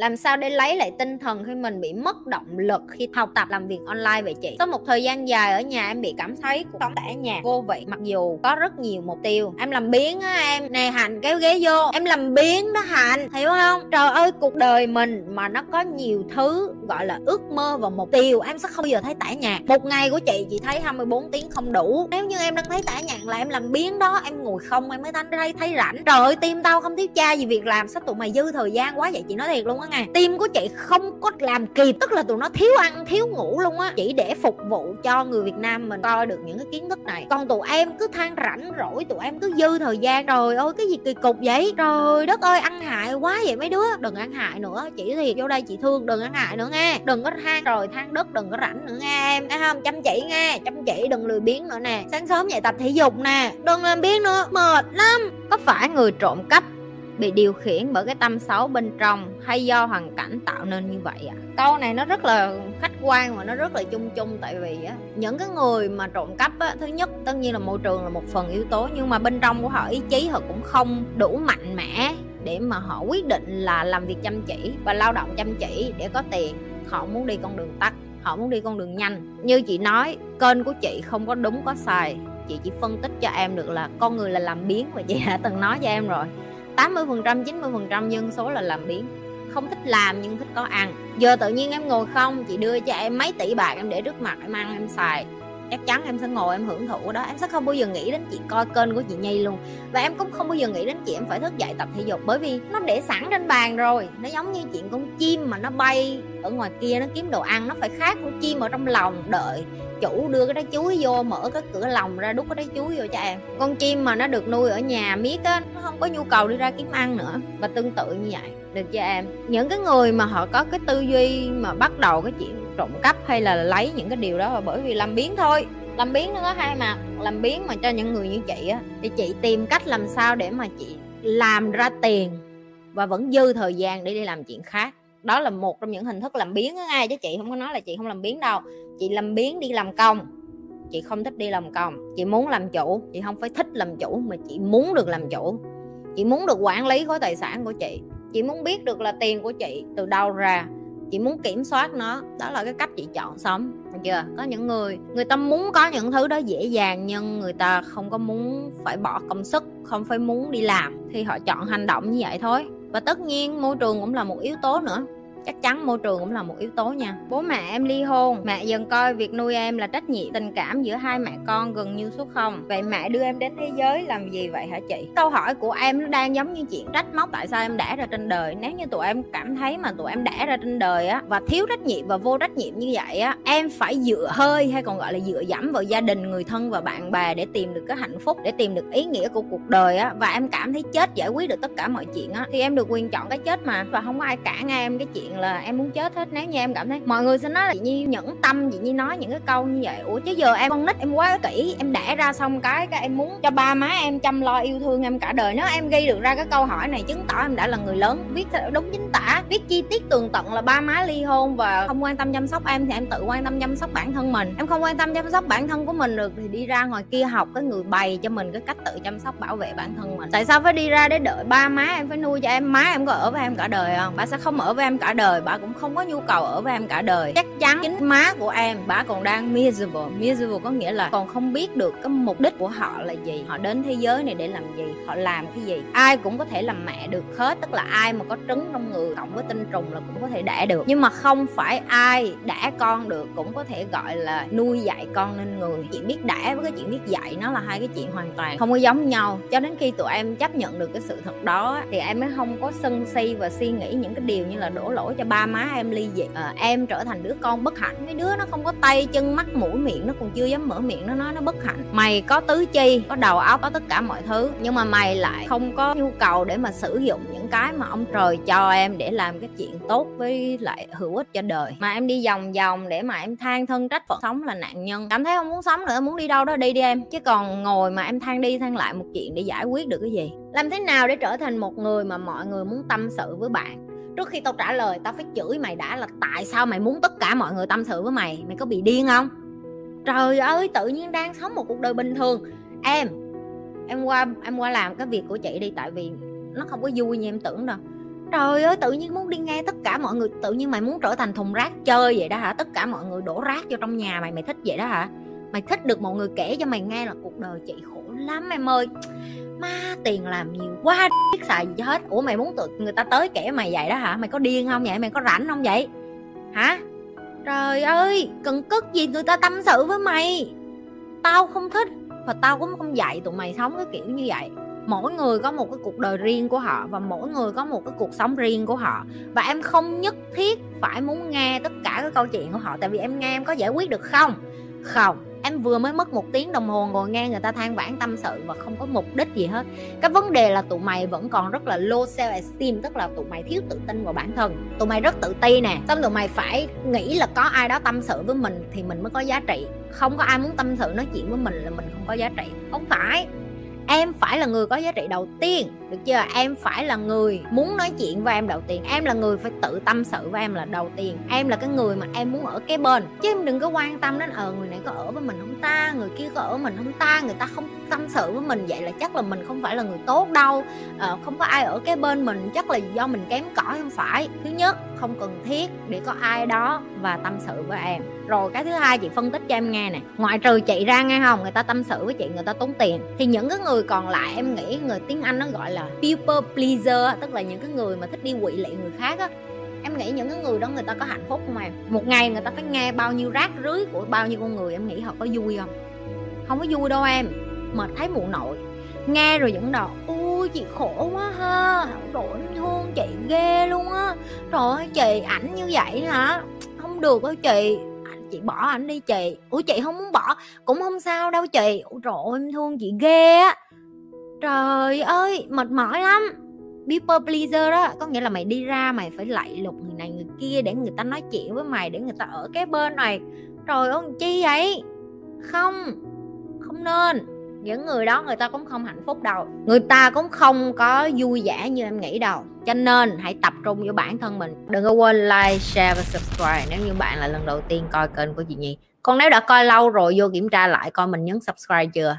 làm sao để lấy lại tinh thần khi mình bị mất động lực khi học tập làm việc online vậy chị? Sau một thời gian dài ở nhà em bị cảm thấy cuộc sống tại nhà vô vị mặc dù có rất nhiều mục tiêu. Em làm biến á em nè hành kéo ghế vô. Em làm biến đó hành hiểu không? Trời ơi cuộc đời mình mà nó có nhiều thứ gọi là ước mơ và mục tiêu em sẽ không bao giờ thấy tải nhạc một ngày của chị chị thấy 24 tiếng không đủ. Nếu như em đang thấy tải nhạc là em làm biến đó em ngồi không em mới thấy thấy, thấy rảnh. Trời ơi tim tao không thiếu cha gì việc làm sao tụi mày dư thời gian quá vậy? Chị nói thiệt luôn á nghe. Tim của chị không có làm kịp tức là tụi nó thiếu ăn, thiếu ngủ luôn á. Chỉ để phục vụ cho người việt nam mình coi được những cái kiến thức này. Còn tụi em cứ than rảnh rỗi, tụi em cứ dư thời gian. Rồi ôi cái gì kỳ cục vậy? Trời đất ơi, ăn hại quá vậy mấy đứa. Đừng ăn hại nữa. Chị thì vô đây chị thương, đừng ăn hại nữa nghe. Đừng có than rồi than đất, đừng có rảnh nữa nghe em. Thấy không, chăm chỉ nghe, chăm chỉ, đừng lười biếng nữa nè. Sáng sớm dậy tập thể dục nè. Đừng làm biếng nữa, mệt lắm. Có phải người trộm cắp bị điều khiển bởi cái tâm xấu bên trong hay do hoàn cảnh tạo nên như vậy ạ? À? câu này nó rất là khách quan và nó rất là chung chung, tại vì á, những cái người mà trộm cắp á, thứ nhất, tất nhiên là môi trường là một phần yếu tố, nhưng mà bên trong của họ ý chí họ cũng không đủ mạnh mẽ để mà họ quyết định là làm việc chăm chỉ và lao động chăm chỉ để có tiền. Họ muốn đi con đường tắt, họ muốn đi con đường nhanh. Như chị nói, kênh của chị không có đúng, có sai. Chị chỉ phân tích cho em được là con người là làm biến và chị đã từng nói cho em rồi. 80% 90% dân số là làm biến không thích làm nhưng thích có ăn. Giờ tự nhiên em ngồi không, chị đưa cho em mấy tỷ bạc, em để trước mặt, em ăn, em xài chắc chắn em sẽ ngồi em hưởng thụ đó. Em sẽ không bao giờ nghĩ đến chị coi kênh của chị nhi luôn. Và em cũng không bao giờ nghĩ đến chị em phải thức dậy tập thể dục bởi vì nó để sẵn trên bàn rồi. Nó giống như chuyện con chim mà nó bay ở ngoài kia, nó kiếm đồ ăn. Nó phải khác con chim ở trong lòng đợi chủ đưa cái trái chuối vô, mở cái cửa lòng ra, đút cái trái chuối vô cho em. Con chim mà nó được nuôi ở nhà miết á, nó không có nhu cầu đi ra kiếm ăn nữa. Và tương tự như vậy, được cho em? Những cái người mà họ có cái tư duy mà bắt đầu cái chuyện trộm cắp hay là lấy những cái điều đó là bởi vì làm biến thôi. Làm biến nó có hai mặt. Làm biến mà cho những người như chị á, thì chị tìm cách làm sao để mà chị làm ra tiền và vẫn dư thời gian để đi làm chuyện khác. Đó là một trong những hình thức làm biến á, ai chứ chị không có nói là chị không làm biến đâu. Chị làm biến đi làm công. Chị không thích đi làm công. Chị muốn làm chủ. Chị không phải thích làm chủ mà chị muốn được làm chủ. Chị muốn được quản lý khối tài sản của chị. Chị muốn biết được là tiền của chị từ đâu ra chị muốn kiểm soát nó. Đó là cái cách chị chọn sống, được chưa? Có những người người ta muốn có những thứ đó dễ dàng, nhưng người ta không có muốn phải bỏ công sức, không phải muốn đi làm, thì họ chọn hành động như vậy thôi. Và tất nhiên môi trường cũng là một yếu tố nữa chắc chắn môi trường cũng là một yếu tố nha. Bố mẹ em ly hôn, mẹ dần coi việc nuôi em là trách nhiệm tình cảm giữa hai mẹ con gần như số không. Vậy mẹ đưa em đến thế giới làm gì vậy hả chị? Câu hỏi của em nó đang giống như chuyện trách móc tại sao em đẻ ra trên đời. Nếu như tụi em cảm thấy mà tụi em đẻ ra trên đời á, và thiếu trách nhiệm và vô trách nhiệm như vậy á, em phải dựa hơi hay còn gọi là dựa dẫm vào gia đình, người thân và bạn bè để tìm được cái hạnh phúc, để tìm được ý nghĩa của cuộc đời á. Và em cảm thấy chết giải quyết được tất cả mọi chuyện á. Thì em được quyền chọn cái chết mà, và không có ai cản em cái chuyện là em muốn chết hết nếu như em cảm thấy mọi người sẽ nói là chị nhi nhẫn tâm, chị nhi nói những cái câu như vậy. Ủa chứ giờ em con nít em quá kỹ, em đẻ ra xong cái cái em muốn cho ba má em chăm lo yêu thương em cả đời. Nếu em ghi được ra cái câu hỏi này chứng tỏ em đã là người lớn, viết đúng chính tả, viết chi tiết tường tận là ba má ly hôn và không quan tâm chăm sóc em thì em tự quan tâm chăm sóc bản thân mình. Em không quan tâm chăm sóc bản thân của mình được thì đi ra ngoài kia học, cái người bày cho mình cái cách tự chăm sóc bảo vệ bản thân mình. Tại sao phải đi ra để đợi ba má em phải nuôi cho em? Má em có ở với em cả đời không? Bà sẽ không ở với em cả đời bà cũng không có nhu cầu ở với em cả đời. Chắc chắn chính má của em, bà còn đang miserable. Miserable có nghĩa là còn không biết được cái mục đích của họ là gì. Họ đến thế giới này để làm gì? Họ làm cái gì? Ai cũng có thể làm mẹ được hết, tức là ai mà có trứng trong người, cộng với tinh trùng là cũng có thể đẻ được. Nhưng mà không phải ai đẻ con được cũng có thể gọi là nuôi dạy con nên người. Chuyện biết đẻ với cái chuyện biết dạy nó là hai cái chuyện hoàn toàn không có giống nhau. Cho đến khi tụi em chấp nhận được cái sự thật đó thì em mới không có sân si và suy nghĩ những cái điều như là đổ lỗi cho ba má em ly dị. À, em trở thành đứa con bất hạnh. Mấy đứa nó không có tay chân mắt mũi miệng nó còn chưa dám mở miệng nó nói nó bất hạnh. Mày có tứ chi có đầu óc có tất cả mọi thứ nhưng mà mày lại không có nhu cầu để mà sử dụng những cái mà ông trời cho em để làm cái chuyện tốt với lại hữu ích cho đời. Mà em đi vòng vòng để mà em than thân trách phận sống là nạn nhân. Cảm thấy không muốn sống nữa muốn đi đâu đó đi đi em. Chứ còn ngồi mà em than đi than lại một chuyện để giải quyết được cái gì? Làm thế nào để trở thành một người mà mọi người muốn tâm sự với bạn? Trước khi tao trả lời, tao phải chửi mày đã là tại sao mày muốn tất cả mọi người tâm sự với mày? Mày có bị điên không? Trời ơi, tự nhiên đang sống một cuộc đời bình thường. Em em qua em qua làm cái việc của chị đi, tại vì nó không có vui như em tưởng đâu. Trời ơi, tự nhiên muốn đi nghe tất cả mọi người, tự nhiên mày muốn trở thành thùng rác chơi vậy đó hả? Tất cả mọi người đổ rác vô trong nhà mày mày thích vậy đó hả? Mày thích được mọi người kể cho mày nghe là cuộc đời chị khổ lắm em ơi. Má, tiền làm nhiều quá, biết xài gì hết. Ủa, mày muốn tự người ta tới kể mày vậy đó hả? Mày có điên không vậy? Mày có rảnh không vậy? Hả? Trời ơi, cần cất gì người ta tâm sự với mày? Tao không thích và tao cũng không dạy tụi mày sống cái kiểu như vậy. Mỗi người có một cái cuộc đời riêng của họ và mỗi người có một cái cuộc sống riêng của họ. Và em không nhất thiết phải muốn nghe tất cả cái câu chuyện của họ, tại vì em nghe em có giải quyết được không? Không em vừa mới mất một tiếng đồng hồ ngồi nghe người ta than vãn tâm sự và không có mục đích gì hết. Cái vấn đề là tụi mày vẫn còn rất là low self esteem tức là tụi mày thiếu tự tin vào bản thân. Tụi mày rất tự ti nè. Xong tụi mày phải nghĩ là có ai đó tâm sự với mình thì mình mới có giá trị. Không có ai muốn tâm sự nói chuyện với mình là mình không có giá trị. Không phải em phải là người có giá trị đầu tiên được chưa? Em phải là người muốn nói chuyện với em đầu tiên. Em là người phải tự tâm sự với em là đầu tiên. Em là cái người mà em muốn ở cái bên. Chứ em đừng có quan tâm đến ờ người này có ở với mình không ta người kia có ở mình không ta người ta không tâm sự với mình vậy là chắc là mình không phải là người tốt đâu. Ờ, không có ai ở cái bên mình chắc là do mình kém cỏi không phải. Thứ nhất không cần thiết để có ai đó và tâm sự với em. Rồi cái thứ hai chị phân tích cho em nghe nè. Ngoại trừ chị ra nghe không? Người ta tâm sự với chị người ta tốn tiền. Thì những cái người còn lại em nghĩ người tiếng anh nó gọi là people pleaser tức là những cái người mà thích đi quỵ lệ người khác á. Em nghĩ những cái người đó người ta có hạnh phúc không em? Một ngày người ta phải nghe bao nhiêu rác rưới của bao nhiêu con người em nghĩ họ có vui không? Không có vui đâu em mệt thấy mụ nội nghe rồi vẫn đò ui chị khổ quá ha rồi thương chị ghê luôn á. Trời ơi chị ảnh như vậy hả? Không được đâu chị. Chị bỏ ảnh đi chị. Ủa chị không muốn bỏ cũng không sao đâu chị. Ủa trời ơi, em thương chị ghê á trời ơi, mệt mỏi lắm. People pleaser đó, có nghĩa là mày đi ra mày phải lạy lục người này người kia để người ta nói chuyện với mày, để người ta ở cái bên này. Trời ơi, chi vậy? Không không nên. Những người đó, người ta cũng không hạnh phúc đâu. Người ta cũng không có vui vẻ như em nghĩ đâu. Cho nên, hãy tập trung vào bản thân mình. Đừng có quên like, share và subscribe nếu như bạn là lần đầu tiên coi kênh của chị nhi. Còn nếu đã coi lâu rồi, vô kiểm tra lại coi mình nhấn subscribe chưa?